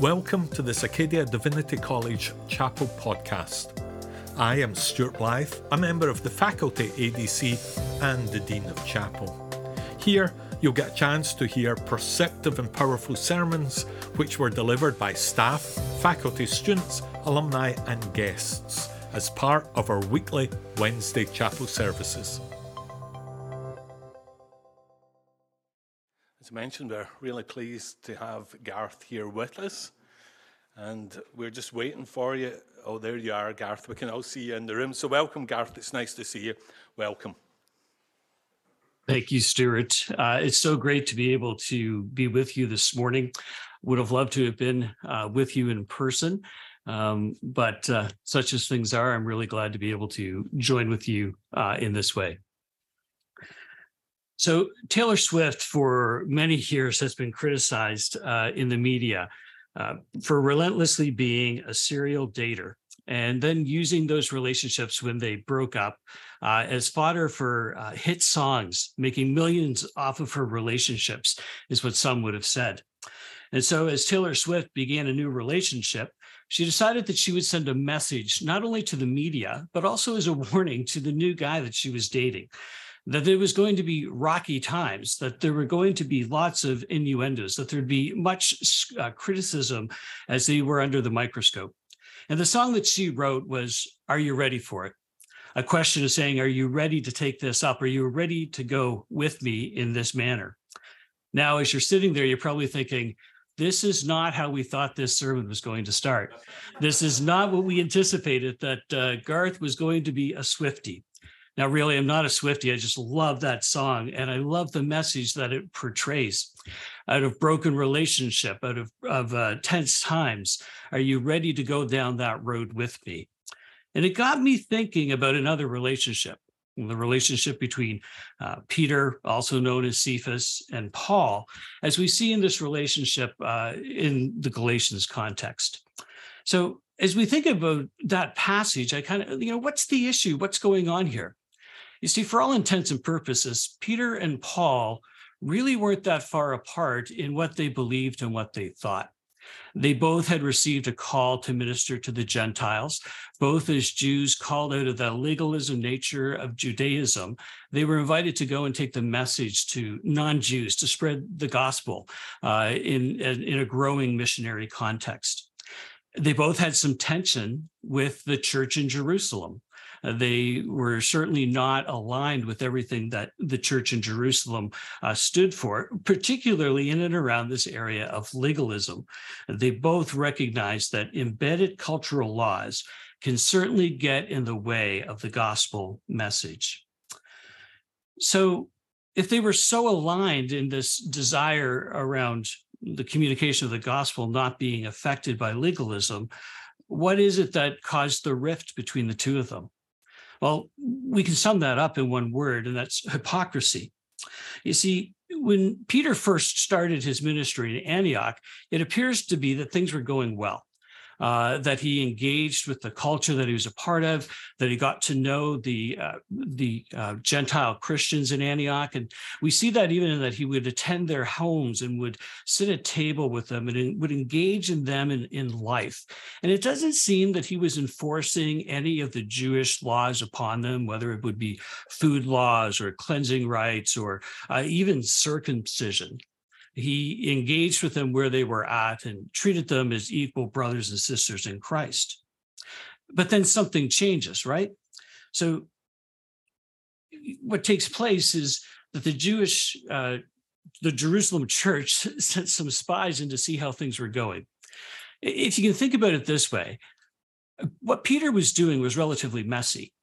Welcome to the Acadia Divinity College Chapel podcast. I am Stuart Blythe, a member of the faculty ADC and the Dean of Chapel. Here, you'll get a chance to hear perceptive and powerful sermons which were delivered by staff, faculty, students, alumni, and guests as part of our weekly Wednesday chapel services. Mentioned, we're really pleased to have Garth here with us. And we're just waiting for you. Oh, there you are, Garth. We can all see you in the room. So, welcome, Garth. It's nice to see you. Welcome. Thank you, Stuart. Uh, it's so great to be able to be with you this morning. Would have loved to have been uh, with you in person, um, but uh, such as things are, I'm really glad to be able to join with you uh, in this way. So, Taylor Swift, for many years, has been criticized uh, in the media uh, for relentlessly being a serial dater and then using those relationships when they broke up uh, as fodder for uh, hit songs, making millions off of her relationships, is what some would have said. And so, as Taylor Swift began a new relationship, she decided that she would send a message not only to the media, but also as a warning to the new guy that she was dating that there was going to be rocky times, that there were going to be lots of innuendos, that there'd be much uh, criticism as they were under the microscope. And the song that she wrote was, Are You Ready for It? A question is saying, Are you ready to take this up? Are you ready to go with me in this manner? Now, as you're sitting there, you're probably thinking, this is not how we thought this sermon was going to start. This is not what we anticipated that uh, Garth was going to be a Swifty. Now, really, I'm not a Swifty. I just love that song. And I love the message that it portrays. Out of broken relationship, out of, of uh, tense times, are you ready to go down that road with me? And it got me thinking about another relationship, the relationship between uh, Peter, also known as Cephas, and Paul, as we see in this relationship uh, in the Galatians context. So, as we think about that passage, I kind of, you know, what's the issue? What's going on here? You see, for all intents and purposes, Peter and Paul really weren't that far apart in what they believed and what they thought. They both had received a call to minister to the Gentiles. Both as Jews called out of the legalism nature of Judaism, they were invited to go and take the message to non-Jews to spread the gospel uh, in, in a growing missionary context. They both had some tension with the church in Jerusalem. They were certainly not aligned with everything that the church in Jerusalem uh, stood for, particularly in and around this area of legalism. They both recognized that embedded cultural laws can certainly get in the way of the gospel message. So, if they were so aligned in this desire around the communication of the gospel not being affected by legalism, what is it that caused the rift between the two of them? Well, we can sum that up in one word, and that's hypocrisy. You see, when Peter first started his ministry in Antioch, it appears to be that things were going well uh, that he engaged with the culture that he was a part of, that he got to know the uh, the uh, Gentile Christians in Antioch, and we see that even in that he would attend their homes and would sit at table with them and would engage in them in, in life. And it doesn't seem that he was enforcing any of the Jewish laws upon them, whether it would be food laws or cleansing rites or uh, even circumcision he engaged with them where they were at and treated them as equal brothers and sisters in Christ. But then something changes, right? So, what takes place is that the Jewish, uh, the Jerusalem church sent some spies in to see how things were going. If you can think about it this way, what Peter was doing was relatively messy.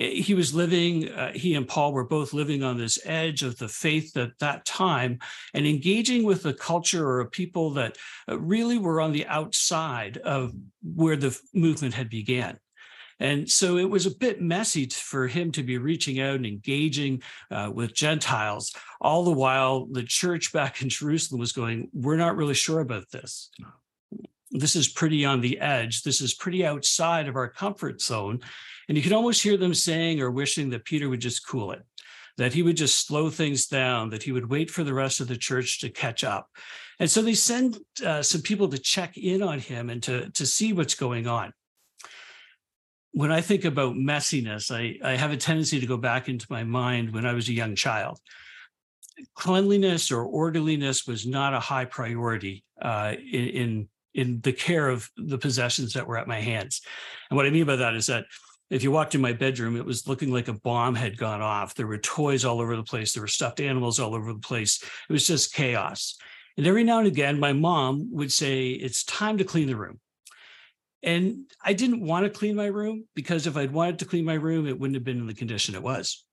Eh, he was living, uh, he and Paul were both living on this edge of the faith at that time and engaging with a culture or a people that uh, really were on the outside of where the movement had began. And so it was a bit messy for him to be reaching out and engaging uh, with Gentiles, all the while the church back in Jerusalem was going, We're not really sure about this. This is pretty on the edge. This is pretty outside of our comfort zone. And you can almost hear them saying or wishing that Peter would just cool it. that he would just slow things down, that he would wait for the rest of the church to catch up. And so they send uh, some people to check in on him and to, to see what's going on. When I think about messiness, I, I have a tendency to go back into my mind when I was a young child. Cleanliness or orderliness was not a high priority uh, in, in in the care of the possessions that were at my hands. And what I mean by that is that if you walked in my bedroom, it was looking like a bomb had gone off. There were toys all over the place. There were stuffed animals all over the place. It was just chaos. And every now and again, my mom would say, It's time to clean the room. And I didn't want to clean my room because if I'd wanted to clean my room, it wouldn't have been in the condition it was.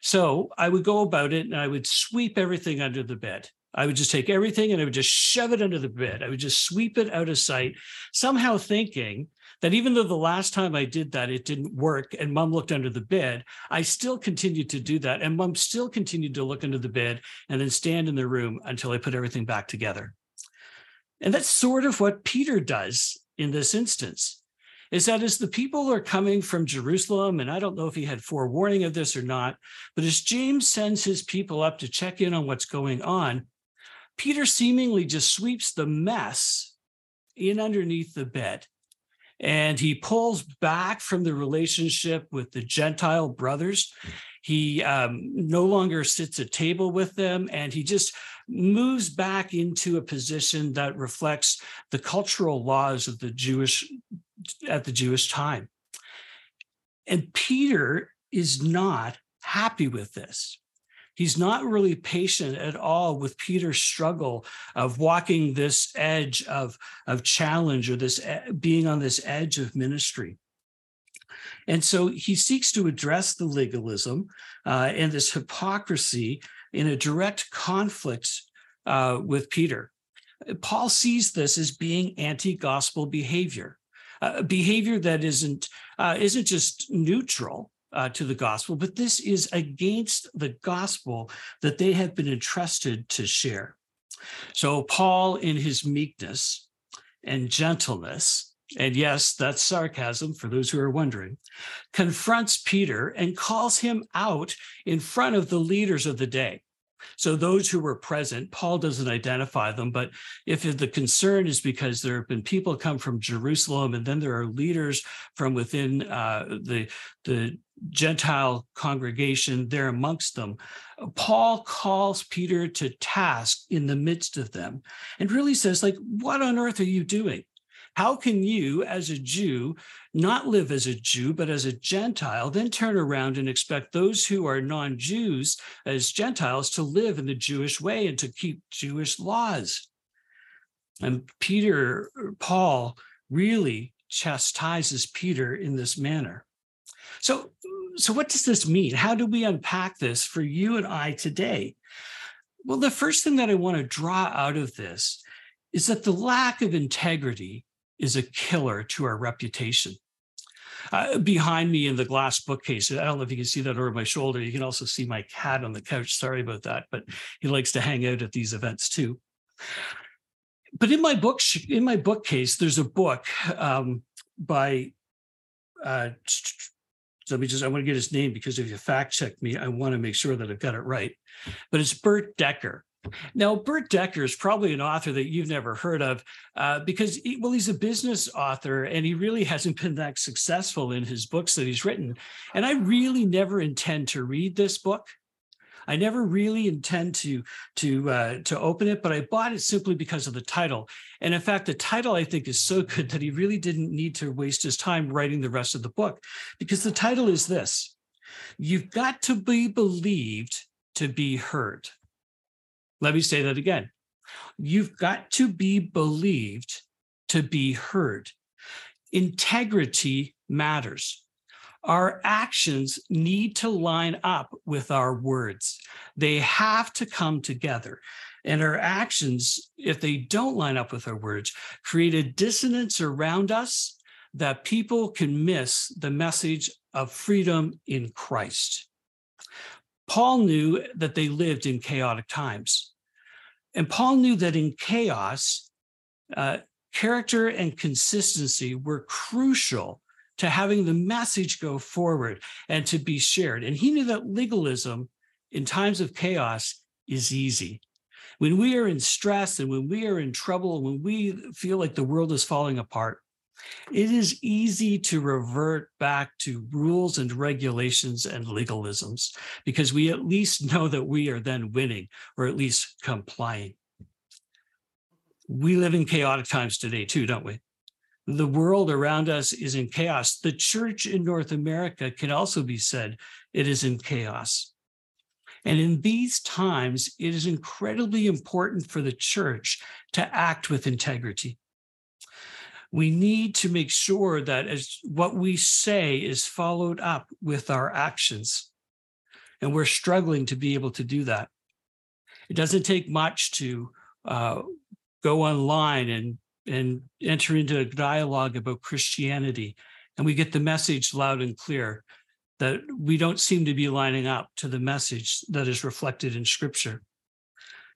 So I would go about it and I would sweep everything under the bed. I would just take everything and I would just shove it under the bed. I would just sweep it out of sight, somehow thinking that even though the last time I did that, it didn't work and mom looked under the bed, I still continued to do that. And mom still continued to look under the bed and then stand in the room until I put everything back together. And that's sort of what Peter does in this instance. Is that as the people are coming from Jerusalem, and I don't know if he had forewarning of this or not, but as James sends his people up to check in on what's going on, Peter seemingly just sweeps the mess in underneath the bed and he pulls back from the relationship with the Gentile brothers. He um, no longer sits at table with them, and he just moves back into a position that reflects the cultural laws of the Jewish at the Jewish time. And Peter is not happy with this he's not really patient at all with Peter's struggle of walking this edge of, of challenge or this being on this edge of ministry. And so he seeks to address the legalism uh, and this hypocrisy in a direct conflict uh, with Peter. Paul sees this as being anti-gospel behavior, uh, behavior that isn't uh, isn't just neutral, uh, to the gospel, but this is against the gospel that they have been entrusted to share. So, Paul, in his meekness and gentleness, and yes, that's sarcasm for those who are wondering, confronts Peter and calls him out in front of the leaders of the day. So those who were present, Paul doesn't identify them, but if the concern is because there have been people come from Jerusalem, and then there are leaders from within uh, the the Gentile congregation there amongst them, Paul calls Peter to task in the midst of them, and really says, like, what on earth are you doing? How can you, as a Jew, not live as a Jew, but as a Gentile, then turn around and expect those who are non Jews as Gentiles to live in the Jewish way and to keep Jewish laws? And Peter, Paul really chastises Peter in this manner. So, so what does this mean? How do we unpack this for you and I today? Well, the first thing that I want to draw out of this is that the lack of integrity is a killer to our reputation. Uh, behind me in the glass bookcase, I don't know if you can see that over my shoulder. You can also see my cat on the couch. Sorry about that, but he likes to hang out at these events too. But in my book, in my bookcase, there's a book um, by. Uh, let me just, I want to get his name because if you fact check me, I want to make sure that I've got it right. But it's Bert Decker. Now, Bert Decker is probably an author that you've never heard of uh, because, he, well, he's a business author and he really hasn't been that successful in his books that he's written. And I really never intend to read this book. I never really intend to to uh, to open it, but I bought it simply because of the title. And in fact, the title I think is so good that he really didn't need to waste his time writing the rest of the book, because the title is this: "You've got to be believed to be heard." Let me say that again. You've got to be believed to be heard. Integrity matters. Our actions need to line up with our words. They have to come together. And our actions, if they don't line up with our words, create a dissonance around us that people can miss the message of freedom in Christ. Paul knew that they lived in chaotic times. And Paul knew that in chaos, uh, character and consistency were crucial to having the message go forward and to be shared. And he knew that legalism in times of chaos is easy. When we are in stress and when we are in trouble, when we feel like the world is falling apart, it is easy to revert back to rules and regulations and legalisms because we at least know that we are then winning or at least complying. We live in chaotic times today, too, don't we? The world around us is in chaos. The church in North America can also be said it is in chaos. And in these times, it is incredibly important for the church to act with integrity. We need to make sure that as what we say is followed up with our actions. And we're struggling to be able to do that. It doesn't take much to uh, go online and, and enter into a dialogue about Christianity, and we get the message loud and clear that we don't seem to be lining up to the message that is reflected in scripture.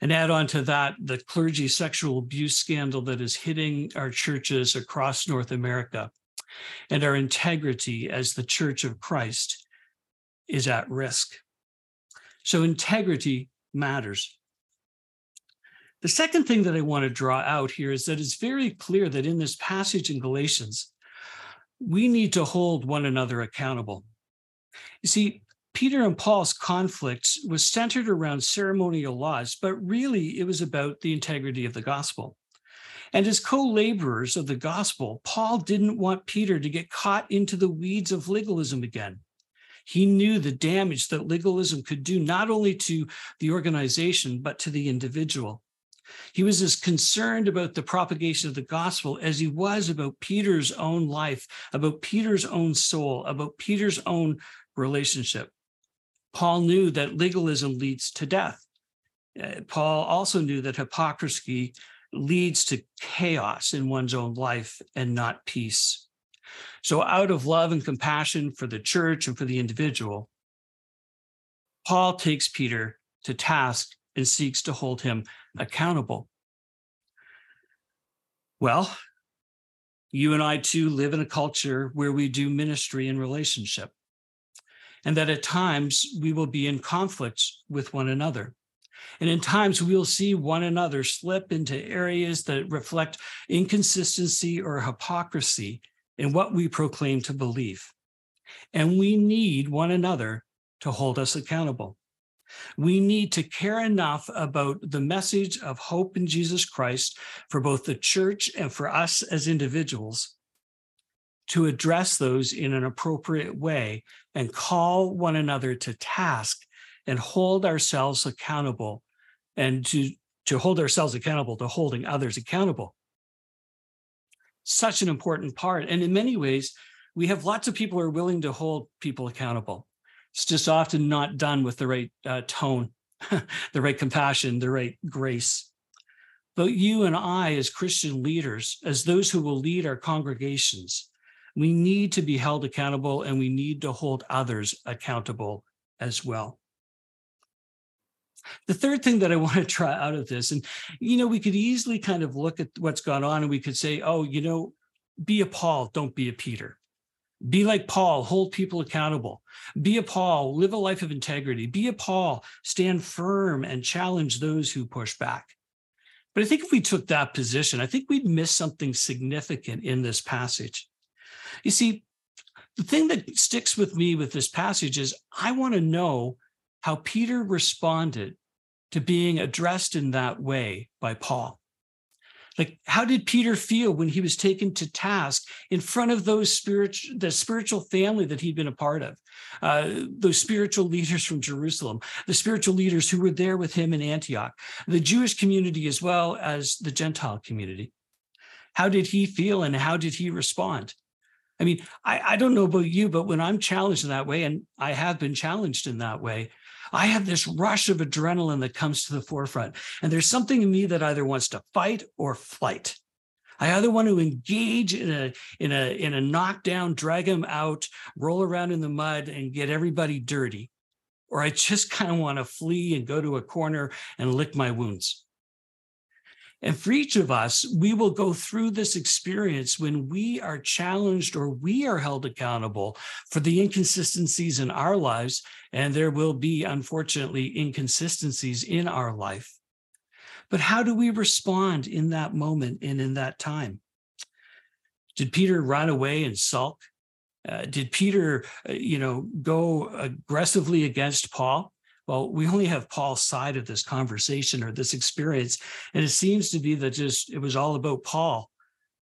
And add on to that the clergy sexual abuse scandal that is hitting our churches across North America. And our integrity as the church of Christ is at risk. So integrity matters. The second thing that I want to draw out here is that it's very clear that in this passage in Galatians, we need to hold one another accountable. You see, Peter and Paul's conflict was centered around ceremonial laws, but really it was about the integrity of the gospel. And as co laborers of the gospel, Paul didn't want Peter to get caught into the weeds of legalism again. He knew the damage that legalism could do not only to the organization, but to the individual. He was as concerned about the propagation of the gospel as he was about Peter's own life, about Peter's own soul, about Peter's own relationship. Paul knew that legalism leads to death. Uh, Paul also knew that hypocrisy leads to chaos in one's own life and not peace. So, out of love and compassion for the church and for the individual, Paul takes Peter to task and seeks to hold him accountable. Well, you and I too live in a culture where we do ministry and relationship and that at times we will be in conflicts with one another. And in times we'll see one another slip into areas that reflect inconsistency or hypocrisy in what we proclaim to believe. And we need one another to hold us accountable. We need to care enough about the message of hope in Jesus Christ for both the church and for us as individuals to address those in an appropriate way and call one another to task and hold ourselves accountable and to, to hold ourselves accountable to holding others accountable. Such an important part. And in many ways, we have lots of people who are willing to hold people accountable. It's just often not done with the right uh, tone, the right compassion, the right grace. But you and I, as Christian leaders, as those who will lead our congregations, we need to be held accountable and we need to hold others accountable as well. The third thing that I want to try out of this, and you know, we could easily kind of look at what's gone on and we could say, oh, you know, be a Paul, don't be a Peter. Be like Paul, hold people accountable. Be a Paul, live a life of integrity. Be a Paul, stand firm and challenge those who push back. But I think if we took that position, I think we'd miss something significant in this passage. You see, the thing that sticks with me with this passage is I want to know how Peter responded to being addressed in that way by Paul. Like, how did Peter feel when he was taken to task in front of those spiritual, the spiritual family that he'd been a part of, uh, those spiritual leaders from Jerusalem, the spiritual leaders who were there with him in Antioch, the Jewish community as well as the Gentile community? How did he feel and how did he respond? I mean, I, I don't know about you, but when I'm challenged in that way, and I have been challenged in that way, I have this rush of adrenaline that comes to the forefront. And there's something in me that either wants to fight or flight. I either want to engage in a in a in a knockdown, drag them out, roll around in the mud, and get everybody dirty, or I just kind of want to flee and go to a corner and lick my wounds. And for each of us, we will go through this experience when we are challenged or we are held accountable for the inconsistencies in our lives. And there will be, unfortunately, inconsistencies in our life. But how do we respond in that moment and in that time? Did Peter run away and sulk? Uh, did Peter, uh, you know, go aggressively against Paul? Well, we only have Paul's side of this conversation or this experience, and it seems to be that just it was all about Paul.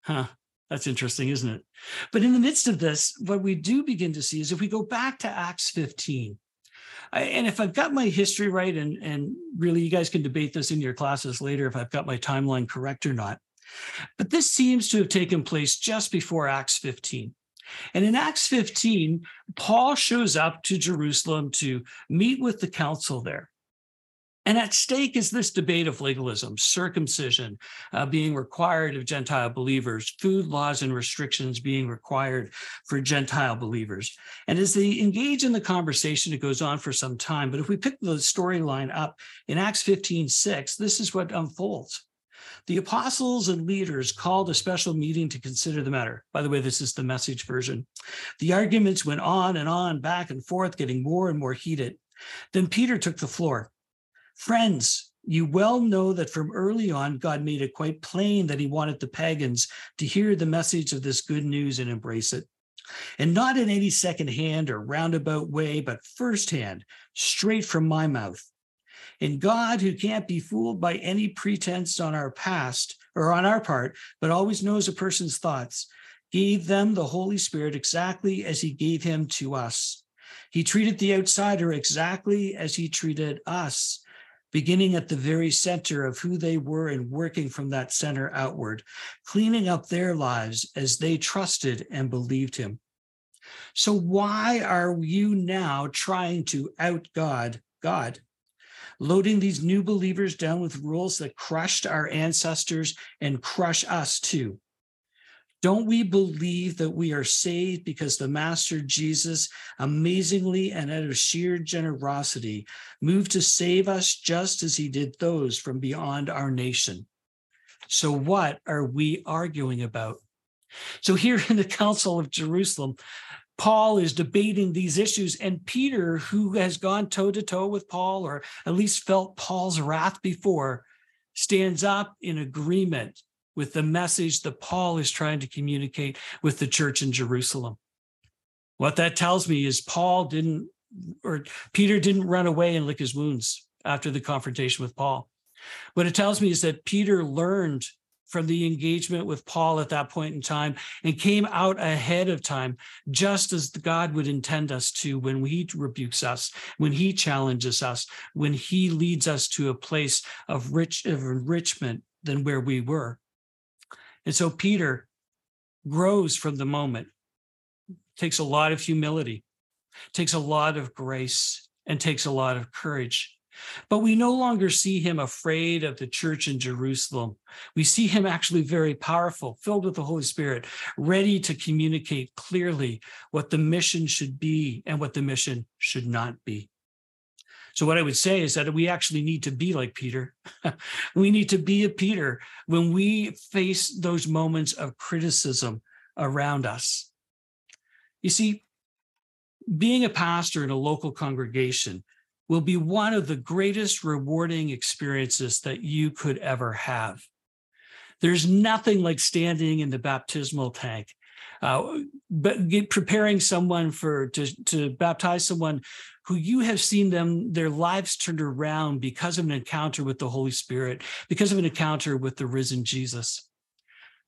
Huh. That's interesting, isn't it? But in the midst of this, what we do begin to see is if we go back to Acts 15, and if I've got my history right, and, and really you guys can debate this in your classes later if I've got my timeline correct or not. But this seems to have taken place just before Acts 15. And in Acts 15, Paul shows up to Jerusalem to meet with the council there. And at stake is this debate of legalism, circumcision uh, being required of Gentile believers, food laws and restrictions being required for Gentile believers. And as they engage in the conversation, it goes on for some time. But if we pick the storyline up in Acts 15 6, this is what unfolds. The apostles and leaders called a special meeting to consider the matter. By the way, this is the message version. The arguments went on and on, back and forth, getting more and more heated. Then Peter took the floor. Friends, you well know that from early on, God made it quite plain that he wanted the pagans to hear the message of this good news and embrace it. And not in any second hand or roundabout way, but firsthand, straight from my mouth. And God, who can't be fooled by any pretense on our past or on our part, but always knows a person's thoughts, gave them the Holy Spirit exactly as he gave him to us. He treated the outsider exactly as he treated us, beginning at the very center of who they were and working from that center outward, cleaning up their lives as they trusted and believed him. So, why are you now trying to out God God? Loading these new believers down with rules that crushed our ancestors and crush us too. Don't we believe that we are saved because the Master Jesus, amazingly and out of sheer generosity, moved to save us just as he did those from beyond our nation? So, what are we arguing about? So, here in the Council of Jerusalem, Paul is debating these issues, and Peter, who has gone toe to toe with Paul, or at least felt Paul's wrath before, stands up in agreement with the message that Paul is trying to communicate with the church in Jerusalem. What that tells me is Paul didn't, or Peter didn't run away and lick his wounds after the confrontation with Paul. What it tells me is that Peter learned from the engagement with Paul at that point in time and came out ahead of time, just as God would intend us to when he rebukes us, when he challenges us, when he leads us to a place of rich of enrichment than where we were. And so Peter grows from the moment, takes a lot of humility, takes a lot of grace, and takes a lot of courage but we no longer see him afraid of the church in Jerusalem. We see him actually very powerful, filled with the Holy Spirit, ready to communicate clearly what the mission should be and what the mission should not be. So, what I would say is that we actually need to be like Peter. we need to be a Peter when we face those moments of criticism around us. You see, being a pastor in a local congregation will be one of the greatest rewarding experiences that you could ever have. There's nothing like standing in the baptismal tank, uh, but get, preparing someone for to, to baptize someone who you have seen them their lives turned around because of an encounter with the Holy Spirit, because of an encounter with the risen Jesus.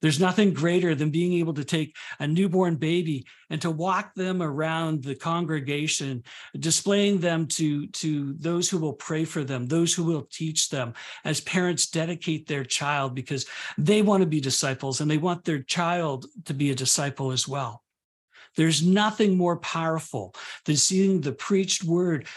There's nothing greater than being able to take a newborn baby and to walk them around the congregation, displaying them to, to those who will pray for them, those who will teach them, as parents dedicate their child because they want to be disciples and they want their child to be a disciple as well. There's nothing more powerful than seeing the preached word,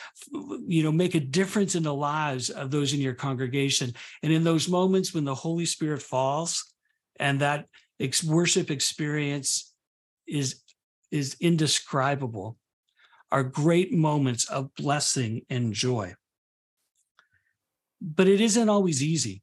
you know, make a difference in the lives of those in your congregation. And in those moments when the Holy Spirit falls, and that ex- worship experience is is indescribable are great moments of blessing and joy. But it isn't always easy.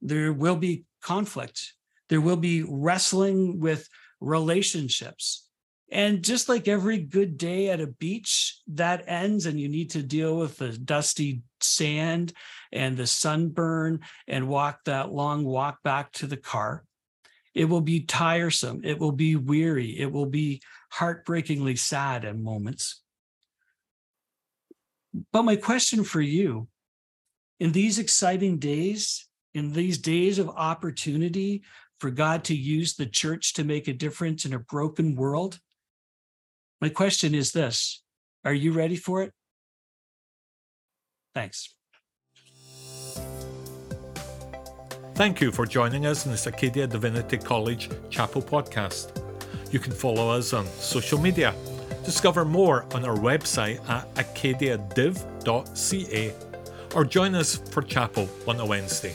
There will be conflict, there will be wrestling with relationships. And just like every good day at a beach, that ends, and you need to deal with the dusty sand and the sunburn and walk that long walk back to the car. It will be tiresome. It will be weary. It will be heartbreakingly sad at moments. But my question for you in these exciting days, in these days of opportunity for God to use the church to make a difference in a broken world, my question is this Are you ready for it? Thanks. Thank you for joining us in this Acadia Divinity College Chapel podcast. You can follow us on social media. Discover more on our website at acadiadiv.ca or join us for chapel on a Wednesday.